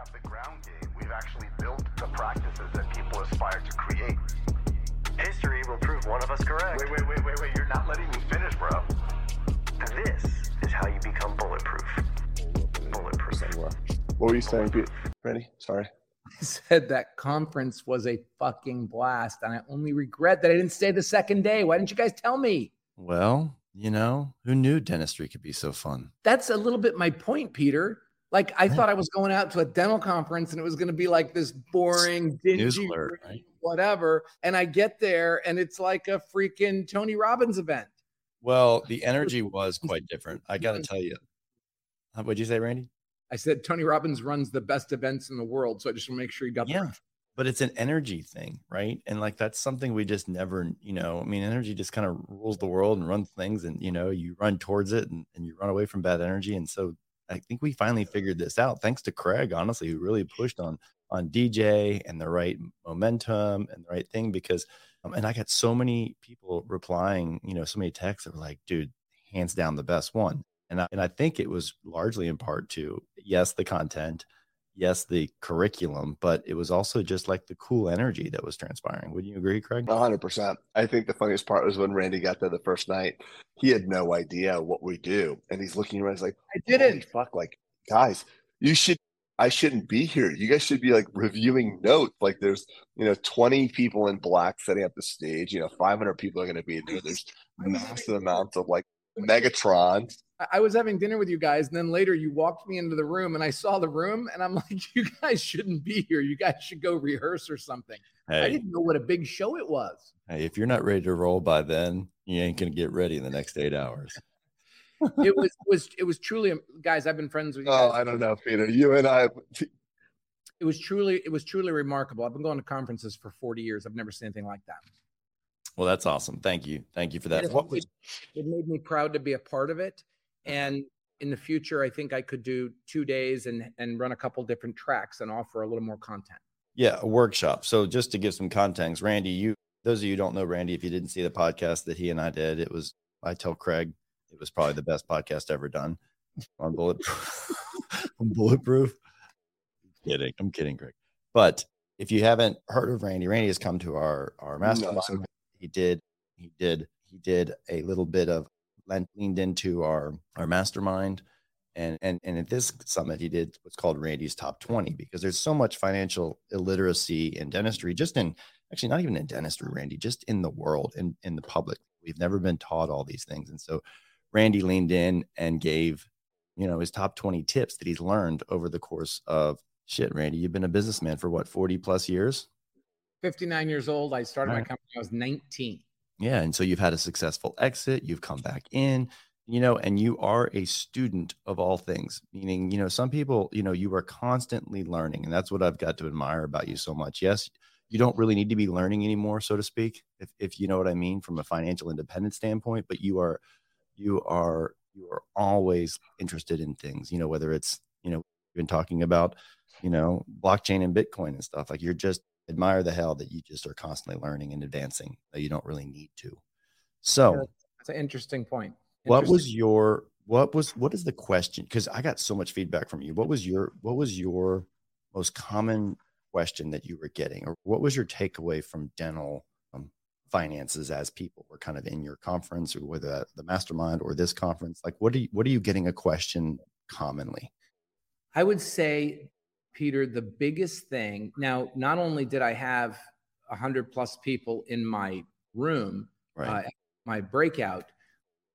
have the ground game. We've actually built the practices that people aspire to create. History will prove one of us correct. Wait, wait, wait, wait, wait. You're not letting me finish, bro. This is how you become bulletproof. Bulletproof. What were you saying, Pete? Ready? Sorry. I said that conference was a fucking blast. And I only regret that I didn't stay the second day. Why didn't you guys tell me? Well, you know, who knew dentistry could be so fun? That's a little bit my point, Peter. Like I thought I was going out to a dental conference and it was going to be like this boring, dingy, alert, right? whatever. And I get there and it's like a freaking Tony Robbins event. Well, the energy was quite different. I got to tell you. What'd you say, Randy? I said Tony Robbins runs the best events in the world, so I just want to make sure you got Yeah. that. But it's an energy thing, right? And like that's something we just never, you know, I mean, energy just kind of rules the world and runs things, and you know, you run towards it and, and you run away from bad energy. And so I think we finally figured this out, thanks to Craig, honestly, who really pushed on on DJ and the right momentum and the right thing because um, and I got so many people replying, you know, so many texts that were like, dude, hands down the best one. And I, and I think it was largely in part to yes, the content, yes, the curriculum, but it was also just like the cool energy that was transpiring. Would you agree, Craig? Hundred percent. I think the funniest part was when Randy got there the first night. He had no idea what we do, and he's looking around. He's like, I didn't. fuck! Like, guys, you should. I shouldn't be here. You guys should be like reviewing notes. Like, there's you know 20 people in black setting up the stage. You know, 500 people are going to be there. There's massive amounts of like Megatron. I- I was having dinner with you guys, and then later you walked me into the room, and I saw the room, and I'm like, you guys shouldn't be here. You guys should go rehearse or something. I didn't know what a big show it was. hey, if you're not ready to roll by then, you ain't gonna get ready in the next eight hours. It was was it was truly um, guys. I've been friends with you. Oh, guys. I don't know, Peter. You and I. It was truly it was truly remarkable. I've been going to conferences for 40 years. I've never seen anything like that. Well, that's awesome. Thank you. Thank you for that. It, What was it made me proud to be a part of it. Uh-huh. And in the future, I think I could do two days and and run a couple different tracks and offer a little more content. Yeah, a workshop. So just to give some context, Randy, you those of you who don't know Randy, if you didn't see the podcast that he and I did, it was I tell Craig it was probably the best podcast ever done on bulletproof. on bulletproof. kidding. I'm kidding, Craig. But if you haven't heard of Randy, Randy has come to our our mastermind. it's okay. He did he did he did a little bit of leaned into our our mastermind and and and at this summit he did what's called randy's top 20 because there's so much financial illiteracy in dentistry just in actually not even in dentistry randy just in the world in in the public. We've never been taught all these things and so randy leaned in and gave you know his top 20 tips that he's learned over the course of shit randy you've been a businessman for what 40 plus years 59 years old. I started my Right. company. I was 19. Yeah. And so you've had a successful exit, you've come back in, you know, and you are a student of all things, meaning, you know, some people, you know, you are constantly learning. And that's what I've got to admire about you so much. Yes, you don't really need to be learning anymore, so to speak, if, if you know what I mean from a financial independence standpoint, but you are, you are, you are always interested in things, you know, whether it's, you know, we've been talking about, you know, blockchain and Bitcoin and stuff like you're just admire the hell that you just are constantly learning and advancing that you don't really need to. So, That's an interesting point. what was your what was what is the question? Because I got so much feedback from you. What was your what was your most common question that you were getting, or what was your takeaway from dental um, finances as people were kind of in your conference, or whether the mastermind or this conference? Like, what are you what are you getting a question commonly? I would say, Peter, the biggest thing now, not only did I have 100 plus people in my room, Right. uh, my breakout,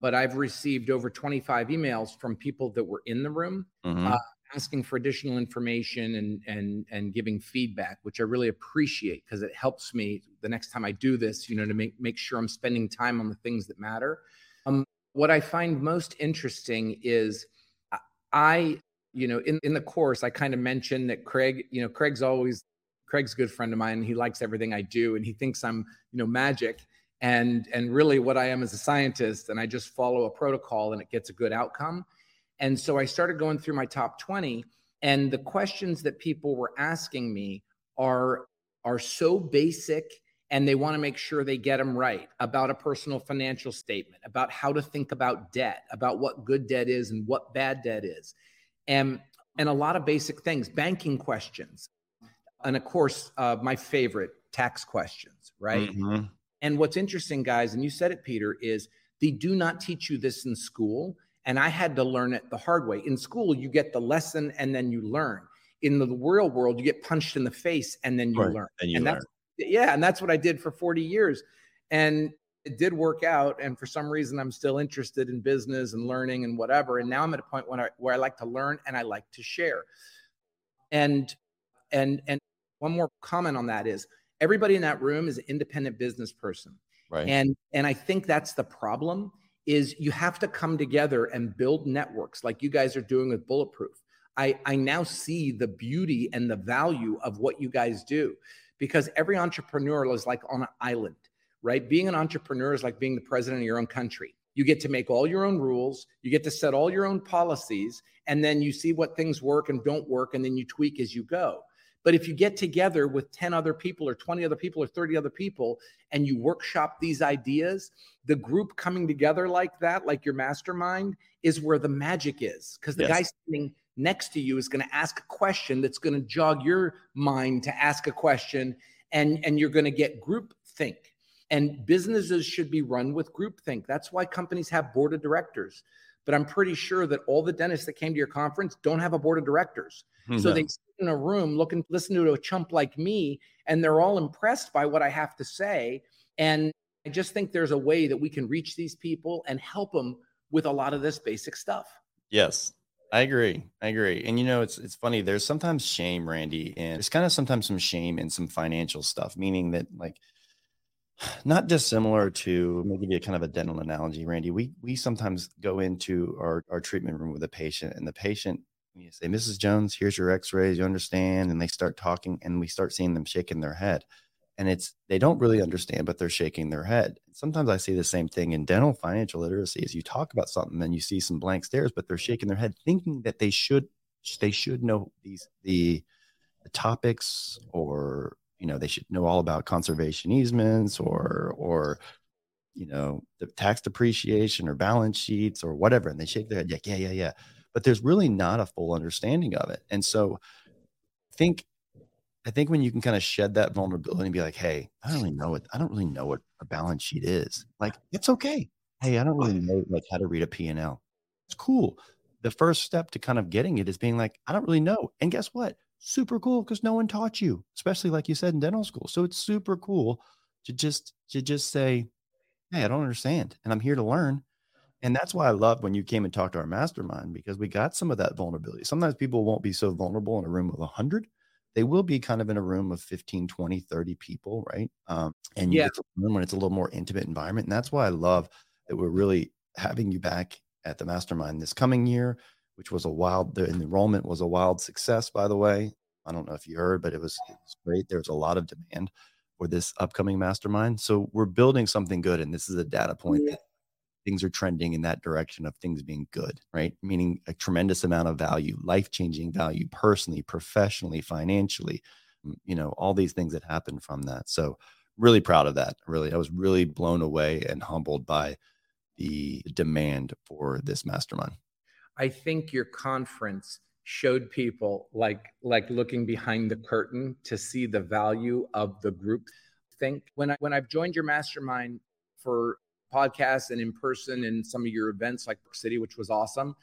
but I've received over 25 emails from people that were in the room Mhm. uh, asking for additional information and and and giving feedback, which I really appreciate because it helps me the next time I do this, you know, to make make sure I'm spending time on the things that matter. Um, what I find most interesting is I, you know, in in the course, I kind of mentioned that Craig, you know, Craig's always Craig's a good friend of mine. And he likes everything I do, and he thinks I'm, you know, magic. And and really, what I am is a scientist, and I just follow a protocol, and it gets a good outcome. And so I started going through my top 20 and the questions that people were asking me are are so basic and they want to make sure they get them right about a personal financial statement, about how to think about debt, about what good debt is and what bad debt is. And and a lot of basic things, banking questions, and of course, uh, my favorite tax questions, right? Mhm. And what's interesting, guys, and you said it, Peter, is they do not teach you this in school. And I had to learn it the hard way. In school, you get the lesson and then you learn. In the real world, you get punched in the face and then you Right. learn. And you and learn. that's yeah, and that's what I did for 40 years. And it did work out. And for some reason, I'm still interested in business and learning and whatever. And now I'm at a point when I, where I like to learn and I like to share. And and and one more comment on that is everybody in that room is an independent business person. Right. And and I think that's the problem is you have to come together and build networks like you guys are doing with Bulletproof. I I now see the beauty and the value of what you guys do because every entrepreneur is like on an island, right? Being an entrepreneur is like being the president of your own country. You get to make all your own rules, you get to set all your own policies, and then you see what things work and don't work, and then you tweak as you go. But if you get together with 10 other people or 20 other people or 30 other people and you workshop these ideas, the group coming together like that, like your mastermind, is where the magic is. Because the Yes. guy sitting next to you is going to ask a question that's going to jog your mind to ask a question, and, and you're going to get group think. And businesses should be run with group think. That's why companies have board of directors. But I'm pretty sure that all the dentists that came to your conference don't have a board of directors. Mm-hmm. So they sit in a room looking, listen to a chump like me, and they're all impressed by what I have to say. And I just think there's a way that we can reach these people and help them with a lot of this basic stuff. Yes, I agree. I agree. And you know, it's it's funny. There's sometimes shame, Randy, and there's kind of sometimes some shame in some financial stuff, meaning that like not dissimilar to maybe a kind of a dental analogy, Randy. We we sometimes go into our, our treatment room with a patient, and the patient you say, Mrs. Jones, here's your x-rays, you understand, and they start talking, and we start seeing them shaking their head. And it's they don't really understand, but they're shaking their head. Sometimes I see the same thing in dental financial literacy is you talk about something and you see some blank stares, but they're shaking their head, thinking that they should they should know these the, the topics or you know they should know all about conservation easements or or you know the tax depreciation or balance sheets or whatever and they shake their head like yeah yeah yeah. But there's really not a full understanding of it. And so i think i think when you can kind of shed that vulnerability and be like hey i don't really know what i don't really know what a balance sheet is. Like it's okay. Hey i don't really know like how to read a p&l it's cool. The first step to kind of getting it is being like i don't really know. And guess what super cool because no one taught you especially like you said in dental school. So it's super cool to just to just say hey i don't understand and i'm here to learn. And that's why i love when you came and talked to our mastermind because we got some of that vulnerability. Sometimes people won't be so vulnerable in a room of 100 they will be kind of in a room of 15 20 30 people right? Um, and you Yeah. get to learn when it's a little more intimate environment and that's why i love that we're really having you back at the mastermind this coming year which was a wild the enrollment was a wild success by the way. I don't know if you heard but it was, it was great. There's a lot of demand for this upcoming mastermind. So we're building something good and this is a data point that things are trending in that direction of things being good right? Meaning a tremendous amount of value life changing value personally professionally financially, mm, you know all these things that happen from that. So really proud of that really. I was really blown away and humbled by the demand for this mastermind I think your conference showed people like like looking behind the curtain to see the value of the group think when I when I've joined your mastermind for podcasts and in person and some of your events like City, which was awesome.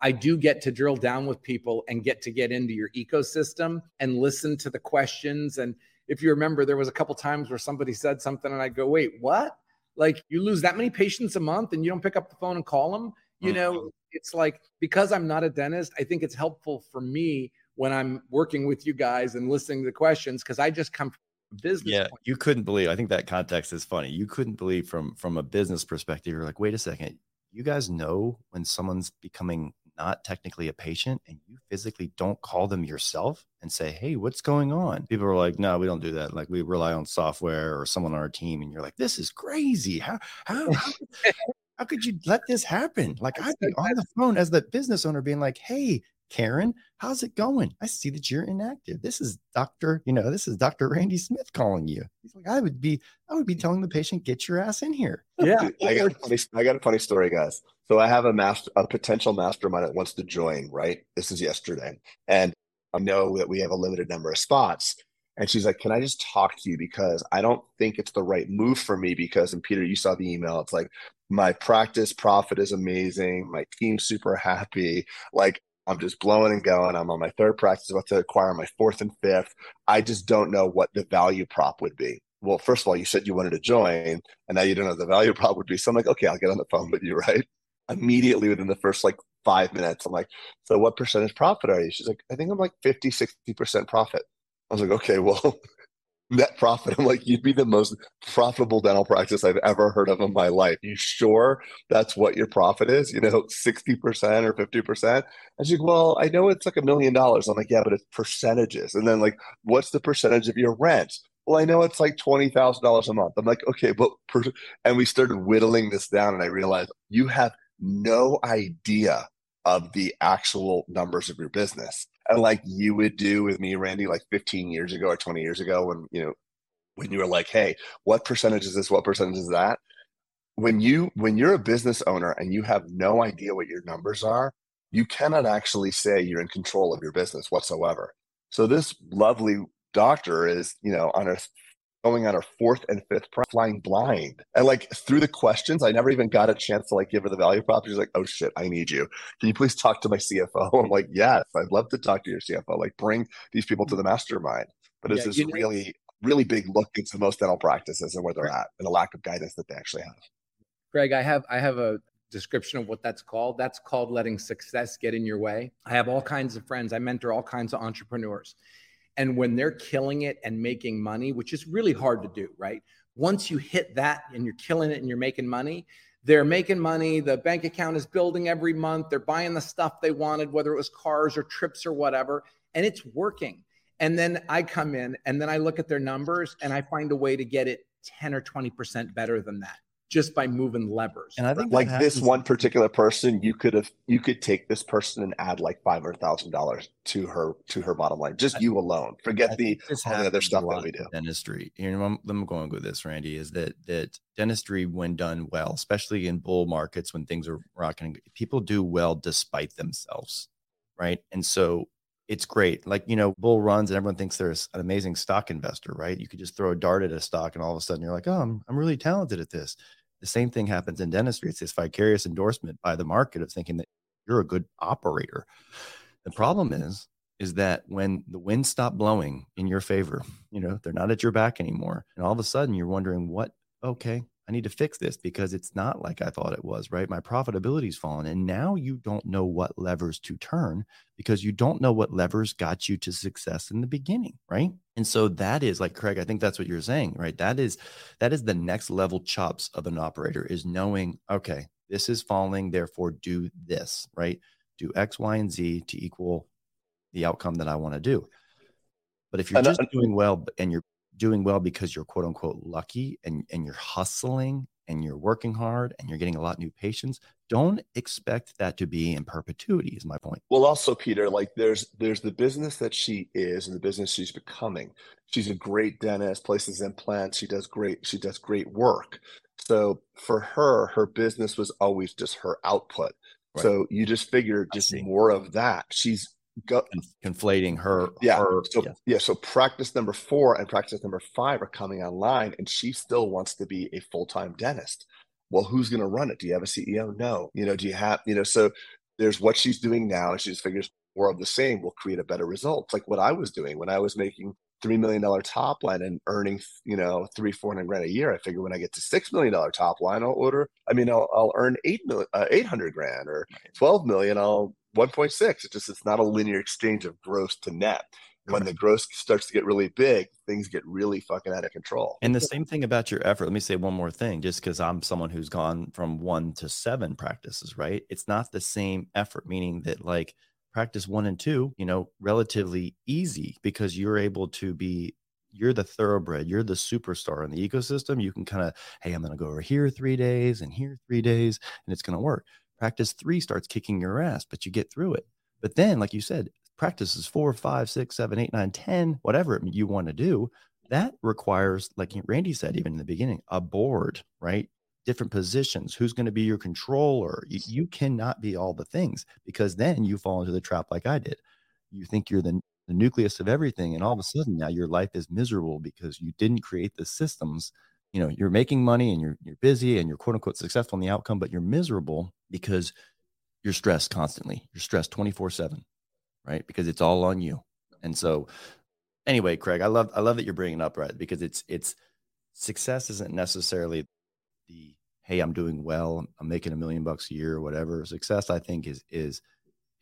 I do get to drill down with people and get to get into your ecosystem and listen to the questions. And if you remember, there was a couple times where somebody said something and I go, wait, what? Like you lose that many patients a month and you don't pick up the phone and call them? You mm. know, it's like because I'm not a dentist, I think it's helpful for me when I'm working with you guys and listening to the questions because I just come from a business. yeah point. you couldn't believe i think that context is funny you couldn't believe from from a business perspective you're like wait a second you guys know when someone's becoming not technically a patient and you physically don't call them yourself and say hey what's going on people are like no we don't do that like we rely on software or someone on our team and you're like this is crazy how how, how how could you let this happen? Like I'd be on the phone as the business owner being like, hey, Karen, how's it going? I see that you're inactive. This is Dr. You know, this is Dr. Randy Smith calling you. He's like, I would be, I would be telling the patient, get your ass in here. Yeah. I got, a funny, I got a funny story, guys. So I have a master, a potential mastermind that wants to join, right? This is yesterday. And I know that we have a limited number of spots. And she's like, Can I just talk to you? Because I don't think it's the right move for me. Because, and Peter, you saw the email. It's like, my practice profit is amazing. My team's super happy. Like, I'm just blowing and going. I'm on my third practice, about to acquire my fourth and fifth. I just don't know what the value prop would be. Well, first of all, you said you wanted to join, and now you don't know the value prop would be. So I'm like, okay, I'll get on the phone with you, right? Immediately within the first like five minutes, I'm like, so what percentage profit are you? She's like, I think I'm like 50, 60% profit. I was like, okay, well, net profit. I'm like, you'd be the most profitable dental practice I've ever heard of in my life. You sure that's what your profit is? You know, 60% or 50%? And she's like, well, I know it's like a million dollars. I'm like, yeah, but it's percentages. And then like, what's the percentage of your rent? Well, I know it's like $20,000 a month. I'm like, okay, but, per-, and we started whittling this down and I realized you have no idea of the actual numbers of your business and like you would do with me, Randy, like 15 years ago or 20 years ago when, you know, when you were like, hey, what percentage is this? What percentage is that? When you when you're a business owner and you have no idea what your numbers are, you cannot actually say you're in control of your business whatsoever. So this lovely doctor is, you know, on her going on her fourth and fifth prep, flying blind. And like through the questions, I never even got a chance to like give her the value prop. She's like, oh shit, I need you. Can you please talk to my CFO? I'm like, yes, I'd love to talk to your CFO. Like bring these people to the mastermind. But it's yeah, this you know, really, really big look into most dental practices and where they're at and the lack of guidance that they actually have. Craig, I have I have a description of what that's called. That's called letting success get in your way. I have all kinds of friends. I mentor all kinds of entrepreneurs. And when they're killing it and making money, which is really hard to do, right? Once you hit that and you're killing it and you're making money, they're making money. The bank account is building every month. They're buying the stuff they wanted, whether it was cars or trips or whatever, and it's working. And then I come in and then I look at their numbers and I find a way to get it 10 or 20% better than that just by moving levers. And I think like this one particular person, you could have you could take this person and add like five hundred thousand dollars to her to her bottom line. Just I, you alone. Forget the all the other stuff that we do. Dentistry. You know, I'm, I'm going with this, Randy, is that that dentistry, when done well, especially in bull markets when things are rocking, people do well despite themselves, right? And so it's great. Like, you know, bull runs and everyone thinks they're an amazing stock investor, right? You could just throw a dart at a stock and all of a sudden you're like, oh, I'm, I'm really talented at this. The same thing happens in dentistry. It's this vicarious endorsement by the market of thinking that you're a good operator. The problem is, is that when the winds stop blowing in your favor, you know, they're not at your back anymore. And all of a sudden you're wondering what, okay, I need to fix this because it's not like I thought it was, right? My profitability's fallen. And now you don't know what levers to turn because you don't know what levers got you to success in the beginning, right? And so that is like Craig, I think that's what you're saying, right? That is that is the next level chops of an operator is knowing, okay, this is falling, therefore do this, right? Do X, Y, and Z to equal the outcome that I want to do. But if you're uh, just doing well and you're doing well because you're quote unquote lucky and, and you're hustling and you're working hard and you're getting a lot new patients don't expect that to be in perpetuity is my point. Well also peter like there's there's the business that she is and the business she's becoming. She's a great dentist places implants she does great she does great work. So for her her business was always just her output. Right. so you just figure just more of that. She's go, conflating her. Yeah. Her, so yeah. yeah. So practice number four and practice number five are coming online, and she still wants to be a full time dentist. Well, who's going to run it? Do you have a CEO? No. You know, do you have you know? So there's what she's doing now, and she just figures more of the same will create a better result. It's like what I was doing when I was making three million dollar top line and earning you know three four hundred grand a year. I figure when I get to six million dollar top line, I'll order. I mean, I'll, I'll earn eight million, uh, eight hundred grand or twelve million. I'll 1.6. It's just it's not a linear exchange of gross to net. When the gross starts to get really big, things get really fucking out of control. And the same thing about your effort. Let me say one more thing, just because I'm someone who's gone from one to seven practices, right? It's not the same effort, meaning that like practice one and two, you know, relatively easy because you're able to be you're the thoroughbred, you're the superstar in the ecosystem. You can kind of, hey, I'm going to go over here three days and here three days, and it's going to work. Practice three starts kicking your ass, but you get through it. But then, like you said, practices four, five, six, seven, eight, nine, ten, whatever you want to do. That requires, like Randy said, even in the beginning, a board, right? Different positions. Who's going to be your controller? You, you cannot be all the things because then you fall into the trap like I did. You think you're the, the nucleus of everything, and all of a sudden now your life is miserable because you didn't create the systems you know you're making money and you're you're busy and you're quote unquote successful in the outcome but you're miserable because you're stressed constantly. You're stressed 24 7 right? Because it's all on you. And so anyway craig i love i love that you're bringing up right? Because it's it's success isn't necessarily the hey i'm doing well. I'm making a million bucks a year or whatever. Success i think is is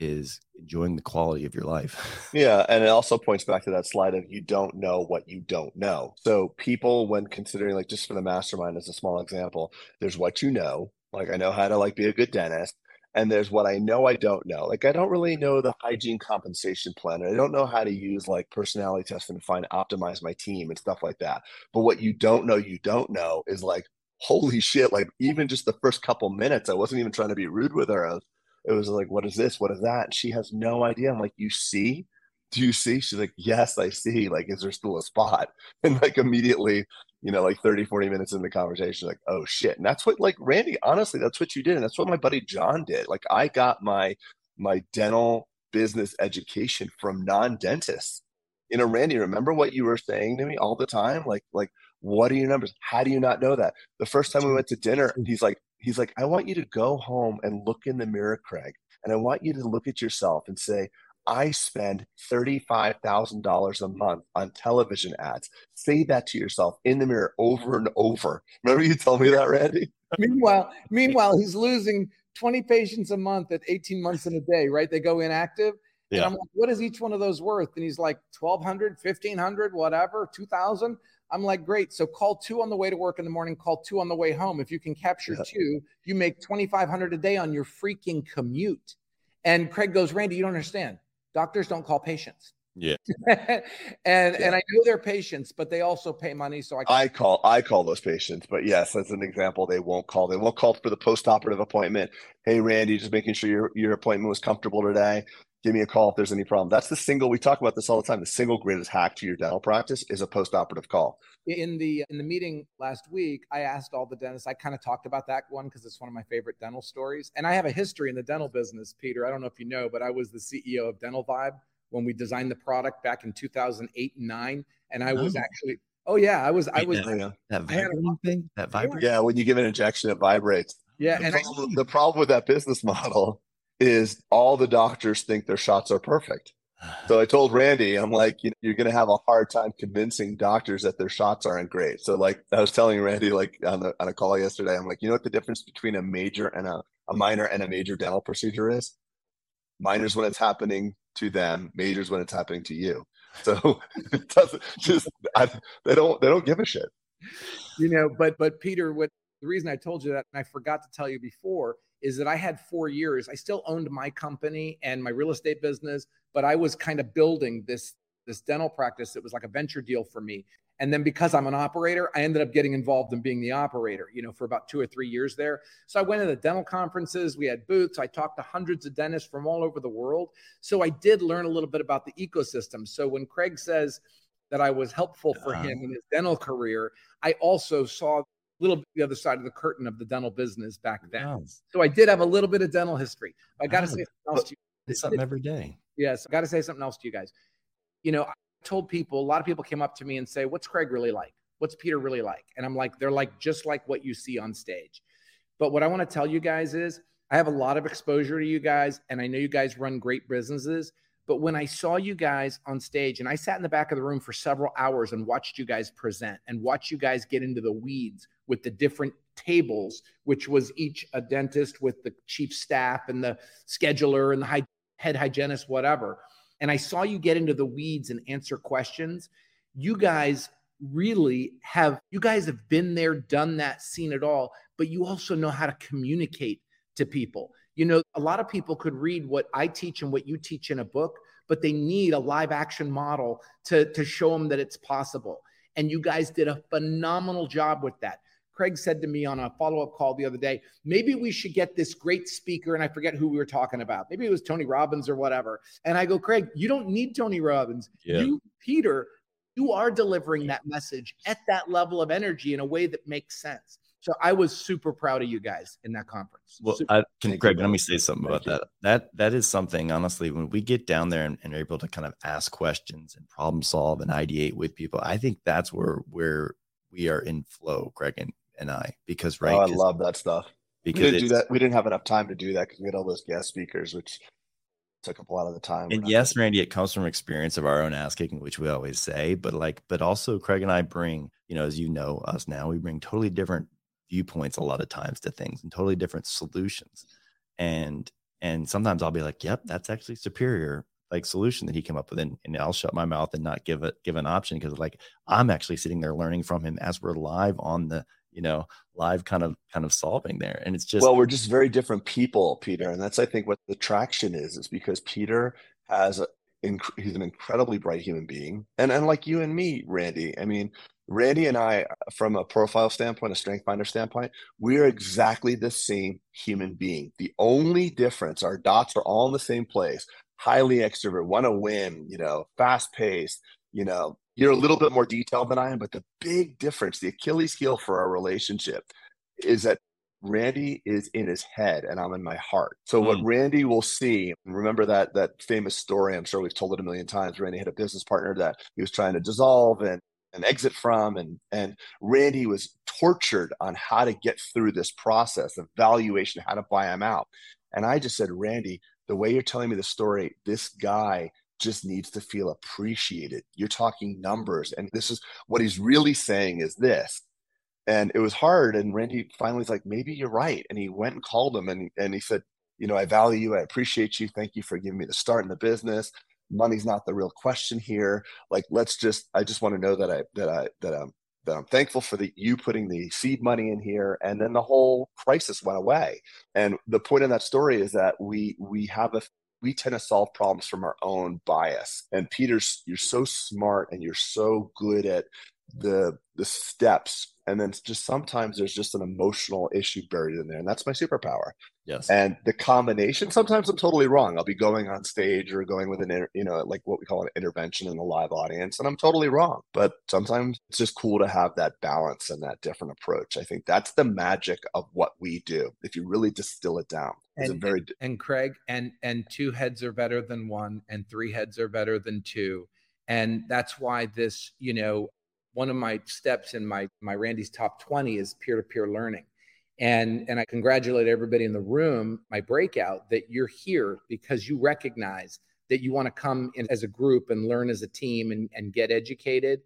is enjoying the quality of your life. yeah. And it also points back to that slide of you don't know what you don't know. So, people, when considering, like, just for the mastermind as a small example, there's what you know. Like, I know how to like be a good dentist. And there's what I know I don't know. Like, I don't really know the hygiene compensation plan. I don't know how to use like personality testing to find optimize my team and stuff like that. But what you don't know, you don't know is like, holy shit. Like, even just the first couple minutes, I wasn't even trying to be rude with her. I was, it was like, what is this? What is that? And she has no idea. I'm like, you see? Do you see? She's like, yes, I see. Like, is there still a spot? And like immediately, you know, like 30, 40 minutes in the conversation, like, oh shit. And that's what like Randy, honestly, that's what you did. And that's what my buddy John did. Like I got my my dental business education from non-dentists. You know, Randy, remember what you were saying to me all the time? Like, like, what are your numbers? How do you not know that? The first time we went to dinner, he's like, he's like, I want you to go home and look in the mirror, Craig, and I want you to look at yourself and say, I spend $35,000 a month on television ads. Say that to yourself in the mirror over and over. Remember you told me that, Randy? meanwhile, meanwhile, he's losing 20 patients a month at 18 months in a day, right? They go inactive. Yeah. And I'm like, what is each one of those worth? And he's like, 1200, 1500, whatever, 2000. I'm like, great. So call two on the way to work in the morning, call two on the way home. If you can capture yeah. two, you make 2,500 a day on your freaking commute. And Craig goes, Randy, you don't understand. Doctors don't call patients. Yeah. and yeah. and I know they're patients, but they also pay money. So I, I call I call those patients, but yes, as an example, they won't call. They won't call for the post-operative appointment. Hey Randy, just making sure your, your appointment was comfortable today give me a call if there's any problem. That's the single we talk about this all the time. The single greatest hack to your dental practice is a post-operative call. In the in the meeting last week, I asked all the dentists. I kind of talked about that one because it's one of my favorite dental stories. And I have a history in the dental business, Peter. I don't know if you know, but I was the CEO of Dental Vibe when we designed the product back in 2008 and 9 and I was oh. actually Oh yeah, I was I was that, that vibrating thing, that vibrates. Yeah, when you give an injection it vibrates. Yeah, the and problem, I, the problem with that business model is all the doctors think their shots are perfect. So I told Randy, I'm like, you know, you're going to have a hard time convincing doctors that their shots aren't great. So like I was telling Randy, like on, the, on a call yesterday, I'm like, you know what the difference between a major and a, a minor and a major dental procedure is? Minors when it's happening to them, majors when it's happening to you. So it doesn't just I, they don't they don't give a shit. You know, but but Peter, what the reason I told you that, and I forgot to tell you before, is that I had four years. I still owned my company and my real estate business, but I was kind of building this this dental practice. It was like a venture deal for me. And then because I'm an operator, I ended up getting involved in being the operator, you know, for about two or three years there. So I went to the dental conferences, we had booths, I talked to hundreds of dentists from all over the world. So I did learn a little bit about the ecosystem. So when Craig says that I was helpful for him in his dental career, I also saw little bit the other side of the curtain of the dental business back then. Wow. So I did have a little bit of dental history. I got to say something else to you. Something every day. Yes, I got to say something else to you guys. You know, I told people, a lot of people came up to me and say, What's Craig really like? What's Peter really like? And I'm like, They're like just like what you see on stage. But what I want to tell you guys is, I have a lot of exposure to you guys, and I know you guys run great businesses. But when I saw you guys on stage and I sat in the back of the room for several hours and watched you guys present and watch you guys get into the weeds with the different tables, which was each a dentist with the chief staff and the scheduler and the head hygienist, whatever. And I saw you get into the weeds and answer questions. You guys really have, you guys have been there, done that, seen it all, but you also know how to communicate to people. You know, a lot of people could read what I teach and what you teach in a book, but they need a live action model to, to show them that it's possible. And you guys did a phenomenal job with that. Craig said to me on a follow up call the other day, maybe we should get this great speaker. And I forget who we were talking about. Maybe it was Tony Robbins or whatever. And I go, Craig, you don't need Tony Robbins. Yeah. You, Peter, you are delivering that message at that level of energy in a way that makes sense. So I was super proud of you guys in that conference. Well, I can, Craig, let me say something about that. That that is something, honestly, when we get down there and, and, are able to kind of ask questions and problem solve and ideate with people, I think that's where where we are in flow, Craig and, and I, because right. Oh, I love that stuff. Because we didn't do that. We didn't have enough time to do that because we had all those guest speakers, which took up a lot of the time. And yes, Randy, it comes from experience of our own ass kicking, which we always say, but like, but also Craig and I bring, you know, as you know us now, we bring totally different viewpoints a lot of times to things and totally different solutions. And and sometimes I'll be like, yep, that's actually superior like solution that he came up with and, and I'll shut my mouth and not give it give an option because like I'm actually sitting there learning from him as we're live on the you know live kind of kind of solving there. And it's just well we're just very different people peter. And that's i think what the traction is is because peter has a he's an incredibly bright human being. And and like you and me randy i mean randy and i from a profile standpoint a strength finder standpoint we're exactly the same human being. The only difference our dots are all in the same place. Highly extrovert want to win you know fast paced you know you're a little bit more detailed than I am, but the big difference, the Achilles heel for our relationship is that Randy is in his head and I'm in my heart. So mm. what Randy will see, remember that that famous story, I'm sure we've told it a million times. Randy had a business partner that he was trying to dissolve and and exit from and and Randy was tortured on how to get through this process of valuation, how to buy him out. And I just said, Randy, the way you're telling me the story, this guy just needs to feel appreciated. You're talking numbers. And this is what he's really saying is this. And it was hard. And Randy finally was like, maybe you're right. And he went and called him and, and he said, you know, I value you. I appreciate you. Thank you for giving me the start in the business. Money's not the real question here. Like, let's just, I just want to know that I, that I, that I'm, that I'm thankful for the you putting the seed money in here, and then the whole crisis went away. And the point in that story is that we we have a we tend to solve problems from our own bias. And Peter's, you're so smart and you're so good at the the steps and then just sometimes there's just an emotional issue buried in there and that's my superpower yes. And the combination sometimes i'm totally wrong. I'll be going on stage or going with an you know like what we call an intervention in a live audience and i'm totally wrong. But sometimes it's just cool to have that balance and that different approach. I think that's the magic of what we do if you really distill it down. It's and, very and craig and and two heads are better than one and three heads are better than two. And that's why this you know one of my steps in my my Randy's top 20 is peer-to-peer learning. And and I congratulate everybody in the room, my breakout, that you're here because you recognize that you want to come in as a group and learn as a team and, and get educated.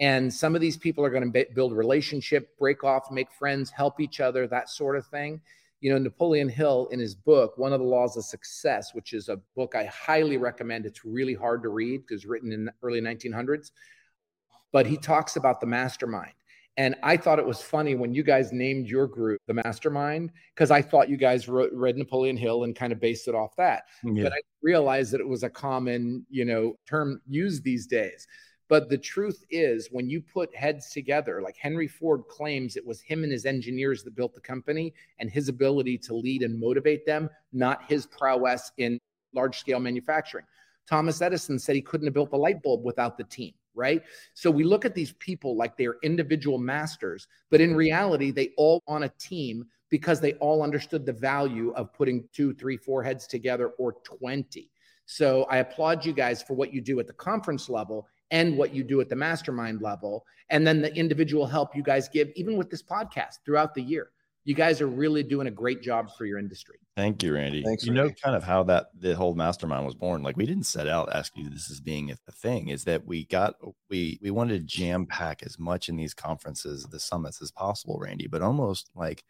And some of these people are going to build relationship, break off, make friends, help each other, that sort of thing. You know, Napoleon Hill in his book, One of the Laws of Success, which is a book I highly recommend. It's really hard to read because written in the early 1900s but he talks about the mastermind. And I thought it was funny when you guys named your group the mastermind because I thought you guys wrote, read Napoleon Hill and kind of based it off that. Mm, yeah. But I realized that it was a common, you know, term used these days. But the truth is, when you put heads together, like Henry Ford claims it was him and his engineers that built the company and his ability to lead and motivate them, not his prowess in large scale manufacturing. Thomas Edison said he couldn't have built the light bulb without the team right? So we look at these people like they're individual masters, but in reality, they all on a team because they all understood the value of putting two, three, four heads together or 20. So I applaud you guys for what you do at the conference level and what you do at the mastermind level. And then the individual help you guys give, even with this podcast throughout the year you guys are really doing a great job for your industry. Thank you, Randy. Thanks. You Randy. know, kind of how that the whole mastermind was born. Like we didn't set out asking you this as being a thing. Is that we got we we wanted to jam pack as much in these conferences, the summits as possible, Randy. But almost like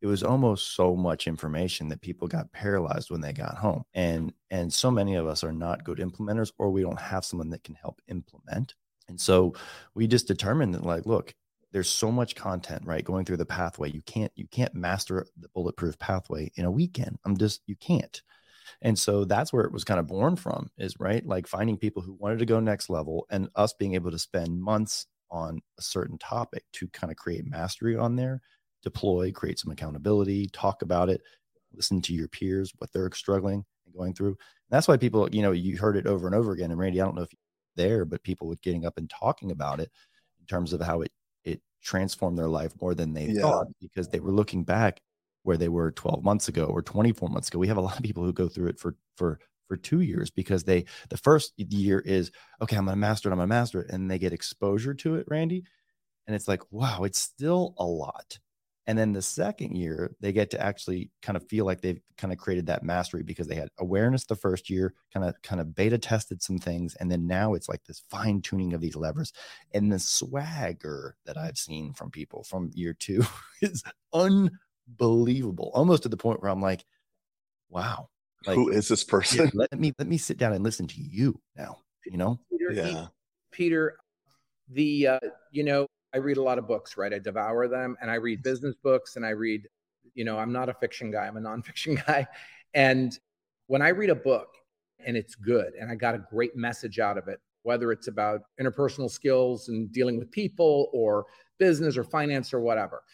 it was almost so much information that people got paralyzed when they got home. And and so many of us are not good implementers, or we don't have someone that can help implement. And so we just determined that, like, look, there's so much content right going through the pathway you can't you can't master the bulletproof pathway in a weekend i'm just you can't and so that's where it was kind of born from is right like finding people who wanted to go next level and us being able to spend months on a certain topic to kind of create mastery on there deploy, create some accountability, talk about it, listen to your peers, what they're struggling and going through. And that's why people, you know, you heard it over and over again. And Randy, I don't know if you're there, but people were getting up and talking about it in terms of how it it transformed their life more than they Yeah. thought because they were looking back where they were 12 months ago or 24 months ago. We have a lot of people who go through it for for for two years because they the first year is okay, I'm gonna master it, I'm gonna master it, and they get exposure to it, Randy. And it's like, wow, it's still a lot. And then the second year, they get to actually kind of feel like they've kind of created that mastery because they had awareness the first year, kind of kind of beta tested some things, and then now it's like this fine tuning of these levers. And the swagger that I've seen from people from year two is unbelievable, almost to the point where I'm like, wow, like Who is this yeah, person? let me let me sit down and listen to you now. You know, Peter, Yeah. Peter, the uh, you know, I read a lot of books, right? I devour them, and I read business books, and I read, you know, I'm not a fiction guy; I'm a nonfiction guy. And when I read a book and it's good, and I got a great message out of it, whether it's about interpersonal skills and dealing with people, or business, or finance, or whatever,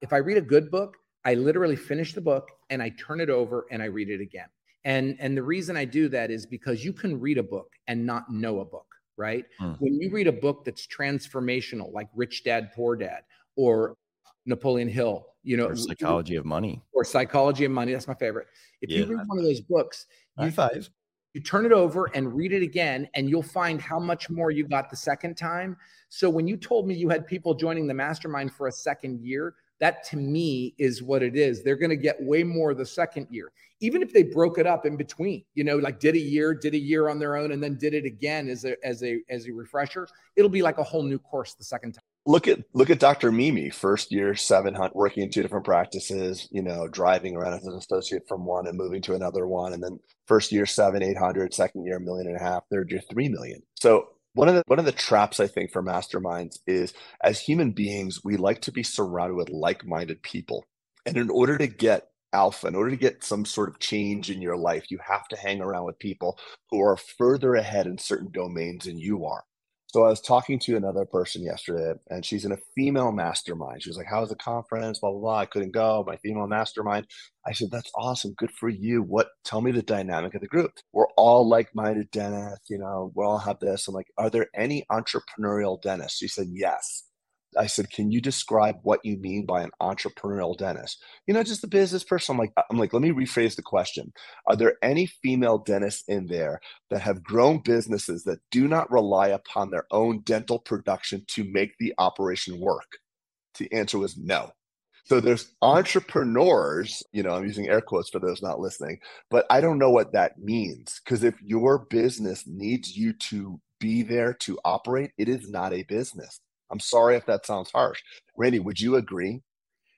if I read a good book, I literally finish the book and I turn it over and I read it again. And and the reason I do that is because you can read a book and not know a book, right? Mm. When you read a book that's transformational, like Rich Dad Poor Dad or Napoleon Hill, you know, or psychology of money. or Psychology of Money, that's my favorite. If you read one of those books, you five. you turn it over and read it again and you'll find how much more you got the second time so when you told me you had people joining the mastermind for a second year that to me is what it is they're going to get way more the second year even if they broke it up in between you know like did a year did a year on their own and then did it again as a as a as a refresher it'll be like a whole new course the second time look at look at Dr. Mimi, first year seven hundred, working in two different practices, you know, driving around as an associate from one and moving to another one, and then first year seven, eight hundred, second year a million and a half, third year three million. So one of the one of the traps I think for masterminds is as human beings, we like to be surrounded with like-minded people. And in order to get alpha, in order to get some sort of change in your life, you have to hang around with people who are further ahead in certain domains than you are. So I was talking to another person yesterday, and she's in a female mastermind. She was like, "How was the conference? Blah blah blah. I couldn't go. My female mastermind." I said, "That's awesome. Good for you. What? Tell me the dynamic of the group. We're all like-minded dentists. You know, we all have this." I'm like, "Are there any entrepreneurial dentists?" She said, "Yes." I said, "Can you describe what you mean by an entrepreneurial dentist? You know, just a business person." I'm like, uh, "I'm like, let me rephrase the question. Are there any female dentists in there that have grown businesses that do not rely upon their own dental production to make the operation work? The answer was no. So there's entrepreneurs, you know, I'm using air quotes for those not listening, but I don't know what that means. Because if your business needs you to be there to operate, it is not a business. I'm sorry if that sounds harsh. Randy, would you agree?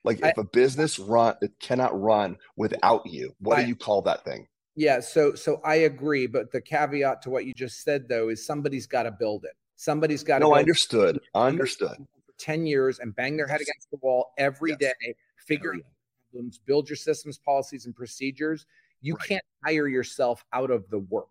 Like I- if a business run it cannot run without you, what I- do you call that thing? Yeah, so so I agree, but the caveat to what you just said though is somebody's got to build it. Somebody's got to No, understood. I understood. for 10 years and bang their head against the wall every Yes. day, figure out problems, build your systems, policies, and procedures. You Right. can't hire yourself out of the work.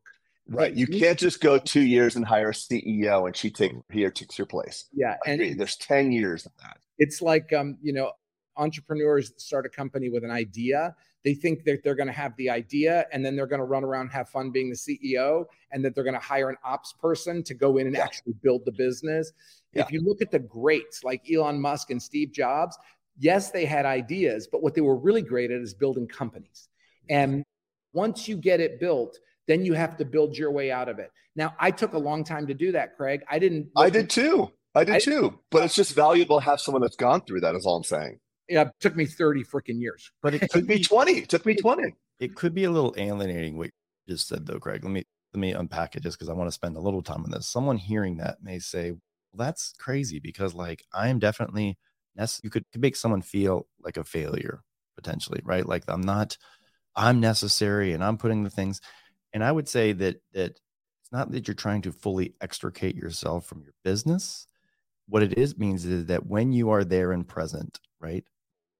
Right. You can't just go two years and hire a CEO and she takes here takes your place. Yeah. And. There's 10 years of that. it's like um, you know, entrepreneurs start a company with an idea. They think that they're going to have the idea and then they're going to run around and have fun being the CEO and that they're going to hire an ops person to go in and Yeah. actually build the business. Yeah. If you look at the greats like Elon Musk and Steve Jobs, yes, they had ideas, but what they were really great at is building companies. And once you get it built, then you have to build your way out of it. Now, I took a long time to do that, Craig. I didn't. I did too. I did I- too. But it's just valuable to have someone that's gone through that, is all I'm saying. Yeah, it took me 30 freaking years. But it It could took me be 20. It took me 20. it could be a little alienating what you just said though, Craig. Let me let me unpack it just because I want to spend a little time on this. Someone hearing that may say, Well, that's crazy because like I am definitely nec- you could, could make someone feel like a failure potentially, right? Like I'm not I'm necessary and I'm putting the things. And I would say that that it's not that you're trying to fully extricate yourself from your business. What it is means is that when you are there and present, right?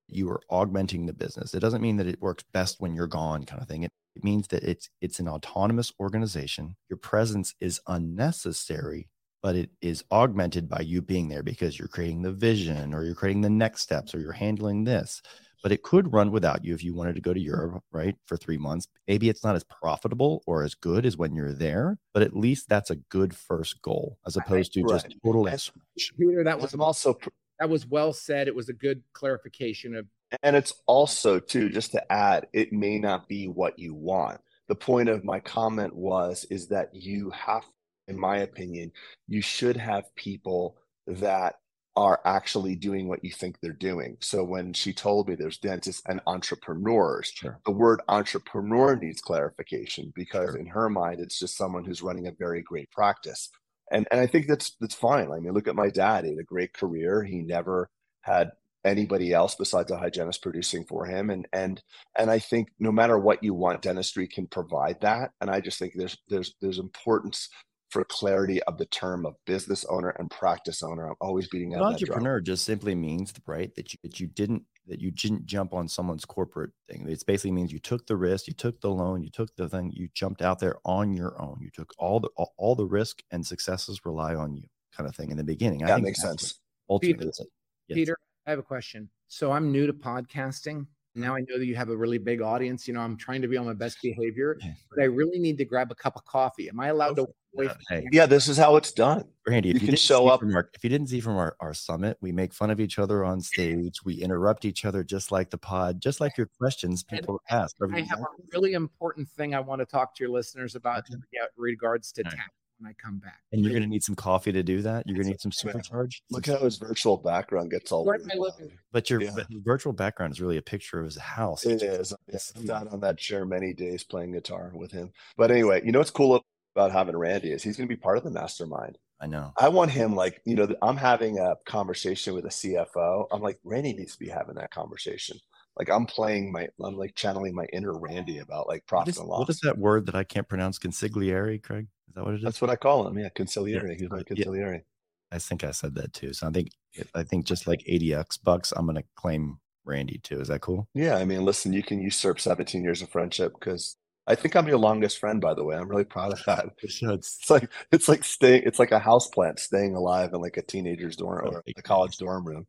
You are augmenting the business. It doesn't mean that it works best when you're gone, kind of thing. It, it means that it's it's an autonomous organization. Your presence is unnecessary but it is augmented by you being there because you're creating the vision or you're creating the next steps or you're handling this. But it could run without you if you wanted to go to Europe, right, for three months. Maybe it's not as profitable or as good as when you're there, but at least that's a good first goal as opposed to just Right. total. That's- Peter, that was also that was well said. It was a good clarification of And it's also, too, just to add, it may not be what you want. The point of my comment was, is that you have, in my opinion, you should have people that are actually doing what you think they're doing. So when she told me there's dentists and entrepreneurs, Sure. the word entrepreneur needs clarification because Sure. in her mind, it's just someone who's running a very great practice. And and I think that's that's fine. I mean, look at my dad. He had a great career. He never had anybody else besides a hygienist producing for him and and and I think no matter what you want dentistry can provide that and I just think there's there's there's importance for clarity of the term of business owner and practice owner I'm always beating An out that entrepreneur just simply means, right, that you, that you didn't that you didn't jump on someone's corporate thing. It basically means you took the risk, you took the loan, you took the thing, you jumped out there on your own. You took all the all, all the risk and successes rely on you, kind of thing in the beginning. I that think makes sense Ultimately, Peter- a- yes. Peter, I have a question. So I'm new to podcasting. Now I know that you have a really big audience. You know, I'm trying to be on my best behavior, but I really need to grab a cup of coffee. Am I allowed to? Yeah, hey. yeah this is how it's done Randy, if You you, can didn't show see up- from our, if you didn't see from our, our summit, we make fun of each other on stage. We interrupt each other just like the pod, just like your questions And people ask. I have a really important thing I want to talk to your listeners about in regards to All right. Tax when I come back. and you're going to need some coffee to do that. You're going to need some Yeah. supercharge. look at how his virtual background gets all Where weird. am I living? But your Yeah. but virtual background is really a picture of his house. It's- it's- I've sat on that chair many days playing guitar with him. But anyway, you know what's cool about having Randy is he's going to be part of the mastermind. I know. I want him like, you know, I'm having a conversation with a CFO. I'm like, Randy needs to be having that conversation. Like I'm playing my, I'm like channeling my inner Randy about like profit is, and loss. What is that word that I can't pronounce? Consigliere, Craig? Is that what it is? That's what I call him. Yeah, conciliary. He's my uh, yeah. conciliary. I think I said that too. So I think I think just like 80x bucks, I'm gonna claim Randy too. Is that cool? Yeah, I mean, listen, you can usurp 17 years of friendship because I think I'm your longest friend, by the way. I'm really proud of that. It's like it's like staying it's like a house plant staying alive in like a teenager's dorm or a college dorm room.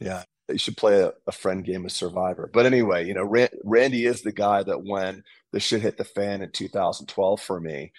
Yeah. You should play a, a friend game of Survivor. But anyway, you know, Ran- Randy is the guy that when the shit hit the fan in 2012 for me,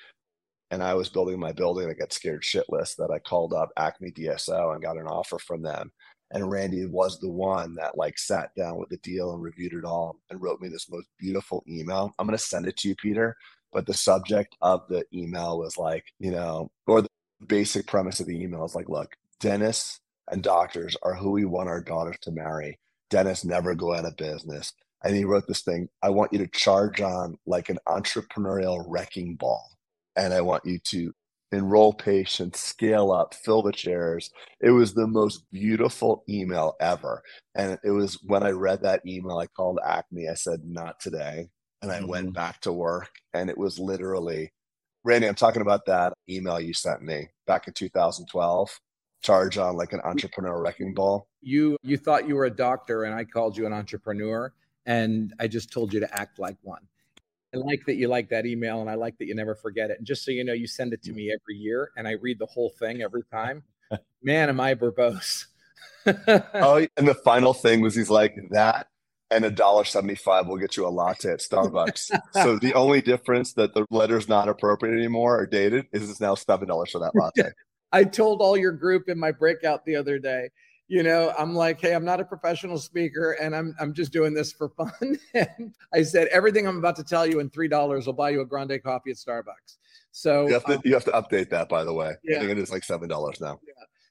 and I was building my building, I got scared shitless that I called up Acme DSO and got an offer from them. And Randy was the one that like sat down with the deal and reviewed it all and wrote me this most beautiful email. I'm to send it to you, Peter. But the subject of the email was like, you know, or the basic premise of the email is like, look, dentists and doctors are who we want our daughters to marry. Dentists never go out of business. And he wrote this thing I want you to charge on like an entrepreneurial wrecking ball. And I want you to enroll patients, scale up, fill the chairs. It was the most beautiful email ever. And it was when I read that email, I called Acme. I said, not today. And I went Mhm. back to work. And it was literally, Randy, I'm talking about that email you sent me back in 2012. Charge on like an entrepreneur wrecking ball. You you thought you were a doctor, and I called you an entrepreneur, and I just told you to act like one. I like that you like that email, and I like that you never forget it. And just so you know, you send it to mm. me every year, and I read the whole thing every time. Man, am I verbose? Oh, and the final thing was he's like that and a dollar seventy-five will get you a latte at Starbucks. so the only difference that the letter's not appropriate anymore or dated is it's now seven dollars for that latte. I told all your group in my breakout the other day, you know, I'm like, hey, I'm not a professional speaker and I'm I'm just doing this for fun. and I said, everything I'm about to tell you in three dollars will buy you a grande coffee at Starbucks. So You have to um, you have to update that by the way. Yeah. I think it is like seven dollars now.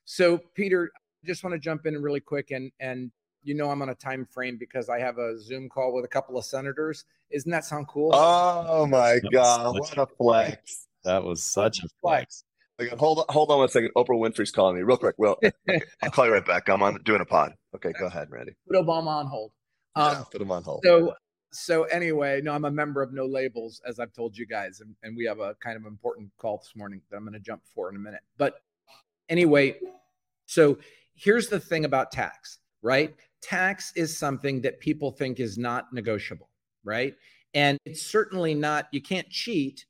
so Peter, I just want to jump in really quick and and you know I'm on a time frame because I have a Zoom call with a couple of senators. Isn't that sound cool? Oh my That god, what a flex. That was such a Flex. Like, hold on, hold on one second. Oprah Winfrey's calling me real quick. Well, okay, I'll call you right back. I'm on doing a pod. Okay, go ahead, Randy. Put Obama on hold. Um, yeah, put him on hold. So so anyway, no, I'm a member of No Labels, as I've told you guys, and, and we have a kind of important call this morning that I'm going to jump for in a minute. But anyway, so here's the thing about tax, right? Tax is something that people think is not negotiable, right? And it's certainly not. You can't cheat,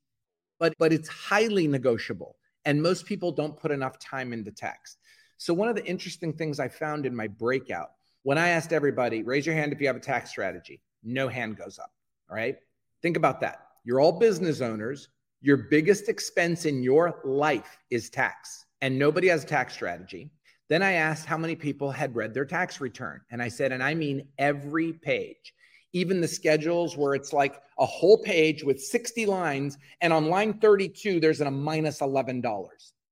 but but it's highly negotiable. And most people don't put enough time into text. So, one of the interesting things I found in my breakout, when I asked everybody, raise your hand if you have a tax strategy, no hand goes up. All right. Think about that. You're all business owners. Your biggest expense in your life is tax, and nobody has a tax strategy. Then I asked how many people had read their tax return. And I said, and I mean every page, even the schedules where it's like a whole page with 60 lines. And on line 32, there's a minus $11.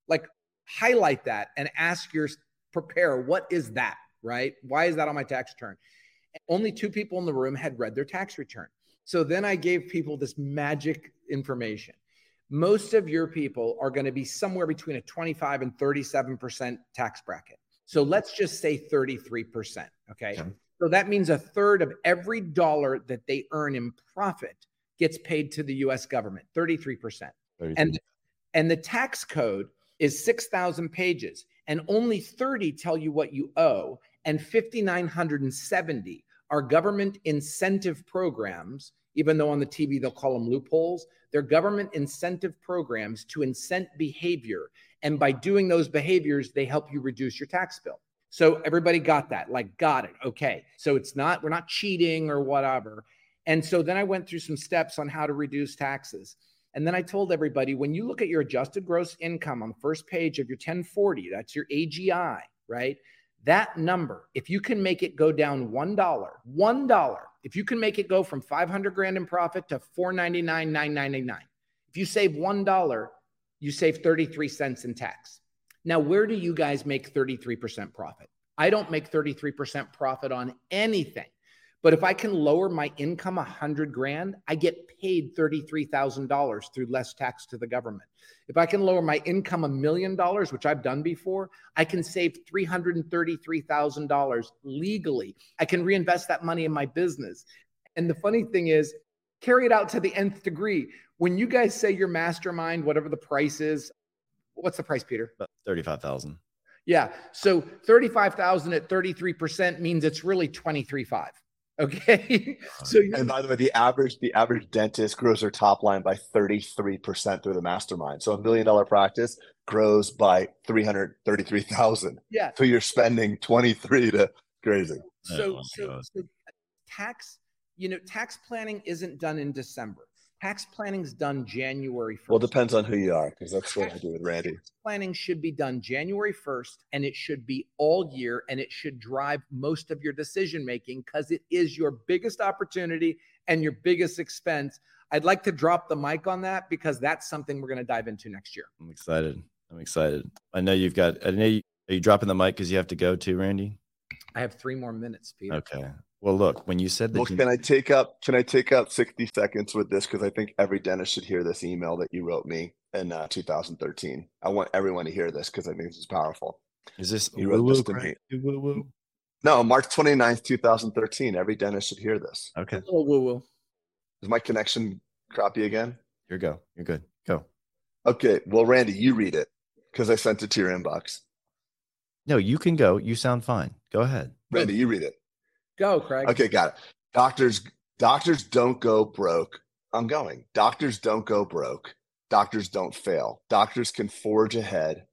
Like, highlight that and ask your prepare, what is that? Right? Why is that on my tax return? Only two people in the room had read their tax return. So then I gave people this magic information. Most of your people are going to be somewhere between a 25 and 37% tax bracket. So let's just say 33%. Okay. okay. So that means a third of every dollar that they earn in profit gets paid to the US government, 33%. 33. And, and the tax code is 6,000 pages, and only 30 tell you what you owe, and 5,970 are government incentive programs, even though on the TV they'll call them loopholes. They're government incentive programs to incent behavior. And by doing those behaviors, they help you reduce your tax bill. So everybody got that, like, got it. Okay. So it's not, we're not cheating or whatever. And so then I went through some steps on how to reduce taxes. And then I told everybody when you look at your adjusted gross income on the first page of your 1040, that's your AGI, right? That number, if you can make it go down $1, $1, if you can make it go from 500 grand in profit to 499, 999, if you save $1, you save 33 cents in tax. Now, where do you guys make 33% profit? I don't make 33% profit on anything. But if I can lower my income a hundred grand, I get paid $33,000 through less tax to the government. If I can lower my income a million dollars, which I've done before, I can save $333,000 legally. I can reinvest that money in my business. And the funny thing is, carry it out to the nth degree. When you guys say your mastermind, whatever the price is, what's the price, Peter? About 35,000. Yeah. So 35,000 at 33% means it's really 23.5. Okay. so and by the way, the average the average dentist grows their top line by 33% through the mastermind. So a million dollar practice grows by 333,000. Yeah. So you're spending 23 to crazy. So, oh so, so tax, you know, tax planning isn't done in December. Tax planning's done January 1st. Well, depends on who you are, because that's what I do with Randy. Tax planning should be done January 1st, and it should be all year, and it should drive most of your decision making because it is your biggest opportunity and your biggest expense. I'd like to drop the mic on that because that's something we're going to dive into next year. I'm excited. I'm excited. I know you've got. I know you, are you dropping the mic because you have to go too, Randy? I have three more minutes, Peter. Okay. Well, look, when you said that, well, you... can I take up? Can I take up sixty seconds with this? Because I think every dentist should hear this email that you wrote me in uh, 2013. I want everyone to hear this because I think this is powerful. Is this you wrote this to me? Woo woo. No, March 29th, 2013. Every dentist should hear this. Okay. Oh, woo woo. Is my connection crappy again? Here go. You're good. Go. Okay. Well, Randy, you read it because I sent it to your inbox. No, you can go. You sound fine. Go ahead. Randy, you read it. Go, Craig. Okay, got it. Doctors, doctors don't go broke. I'm going. Doctors don't go broke. Doctors don't fail. Doctors can forge ahead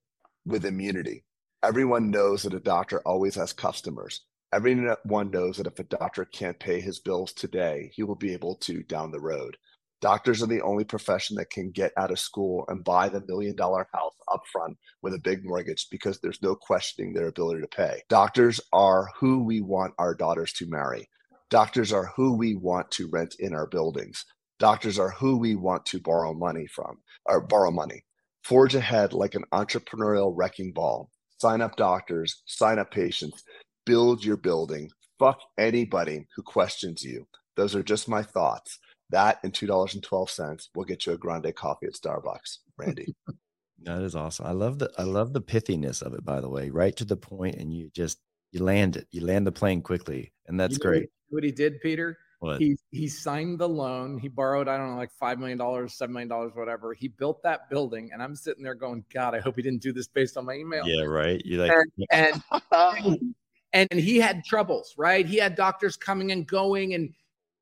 with immunity. Everyone knows that a doctor always has customers. Everyone knows that if a doctor can't pay his bills today, he will be able to down the road. Doctors are the only profession that can get out of school and buy the million dollar house upfront with a big mortgage because there's no questioning their ability to pay. Doctors are who we want our daughters to marry. Doctors are who we want to rent in our buildings. Doctors are who we want to borrow money from or borrow money. Forge ahead like an entrepreneurial wrecking ball. Sign up doctors, sign up patients, build your building. Fuck anybody who questions you. Those are just my thoughts. That and two dollars and twelve cents will get you a grande coffee at Starbucks, Randy. that is awesome. I love the I love the pithiness of it. By the way, right to the point, and you just you land it. You land the plane quickly, and that's you know great. What he did, Peter. What? He he signed the loan. He borrowed I don't know like five million dollars, seven million dollars, whatever. He built that building, and I'm sitting there going, God, I hope he didn't do this based on my email. Yeah, right. You like and, and and he had troubles, right? He had doctors coming and going, and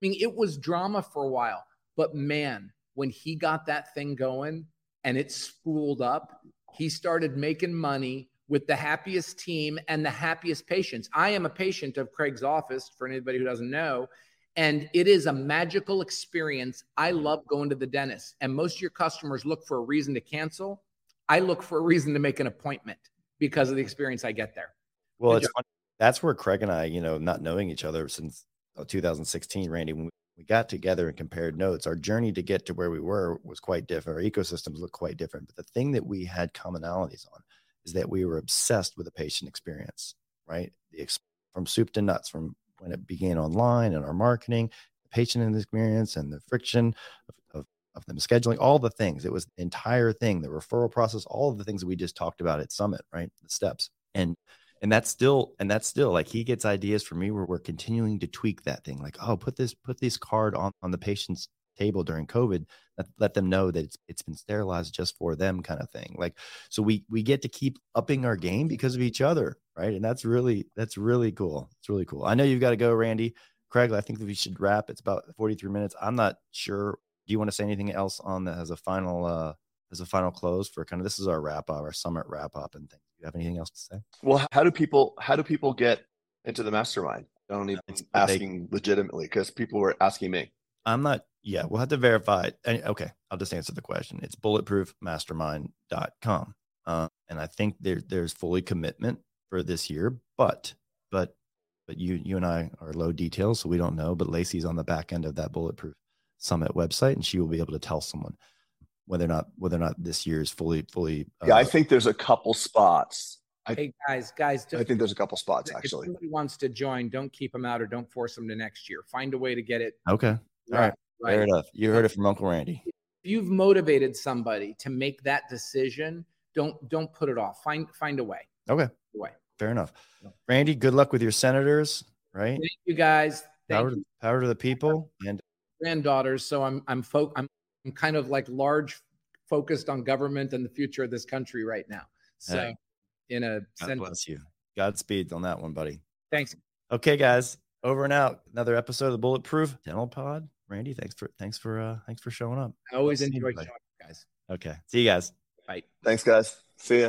mean, it was drama for a while, but man, when he got that thing going and it spooled up, he started making money with the happiest team and the happiest patients. I am a patient of Craig's office for anybody who doesn't know. And it is a magical experience. I love going to the dentist. And most of your customers look for a reason to cancel. I look for a reason to make an appointment because of the experience I get there. Well, it's that's where Craig and I, you know, not knowing each other since 2016, Randy, when we got together and compared notes, our journey to get to where we were was quite different. Our ecosystems look quite different. But the thing that we had commonalities on is that we were obsessed with the patient experience, right? From soup to nuts, from when it began online and our marketing, the patient experience and the friction of, of, of them scheduling, all the things. It was the entire thing, the referral process, all of the things that we just talked about at Summit, right? The steps. And and that's still and that's still like he gets ideas from me where we're continuing to tweak that thing like oh put this put this card on on the patient's table during covid let, let them know that it's it's been sterilized just for them kind of thing like so we we get to keep upping our game because of each other right? And that's really that's really cool it's really cool. I know you've got to go randy. Craig i think that we should wrap it's about 43 minutes. I'm not sure do you want to say anything else on that as a final uh as a final close for kind of this is our wrap up our summit wrap up and things you have anything else to say well how do people how do people get into the mastermind i don't even asking they, legitimately because people were asking me i'm not yeah, we'll have to verify it. Okay, I'll just answer the question. It's bulletproofmastermind.com. Uh, and I think there there's fully commitment for this year, but but but you you and I are low details, so we don't know. But Lacey's on the back end of that bulletproof summit website, and she will be able to tell someone whether or not whether or not this year is fully fully. Uh, yeah, I think there's a couple spots. I, hey guys, guys, I think there's a couple spots actually. If somebody wants to join, don't keep them out or don't force them to next year. Find a way to get it. Okay. All right. Right? Fair enough. You heard it from Uncle Randy. If you've motivated somebody to make that decision, don't don't put it off. Find find a way. Okay. way. Fair enough. Randy, good luck with your senators. Right. Thank you guys. Thank power, you. power to the people and granddaughters. So I'm I'm folk I'm, I'm kind of like large focused on government and the future of this country right now. So hey. in a God sense, bless you. Godspeed on that one, buddy. Thanks. Okay, guys. Over and out. Another episode of the Bulletproof Dental Pod. Randy, thanks for thanks for uh thanks for showing up. I always enjoy showing up, guys. Okay. See you guys. Bye. Thanks, guys. See ya.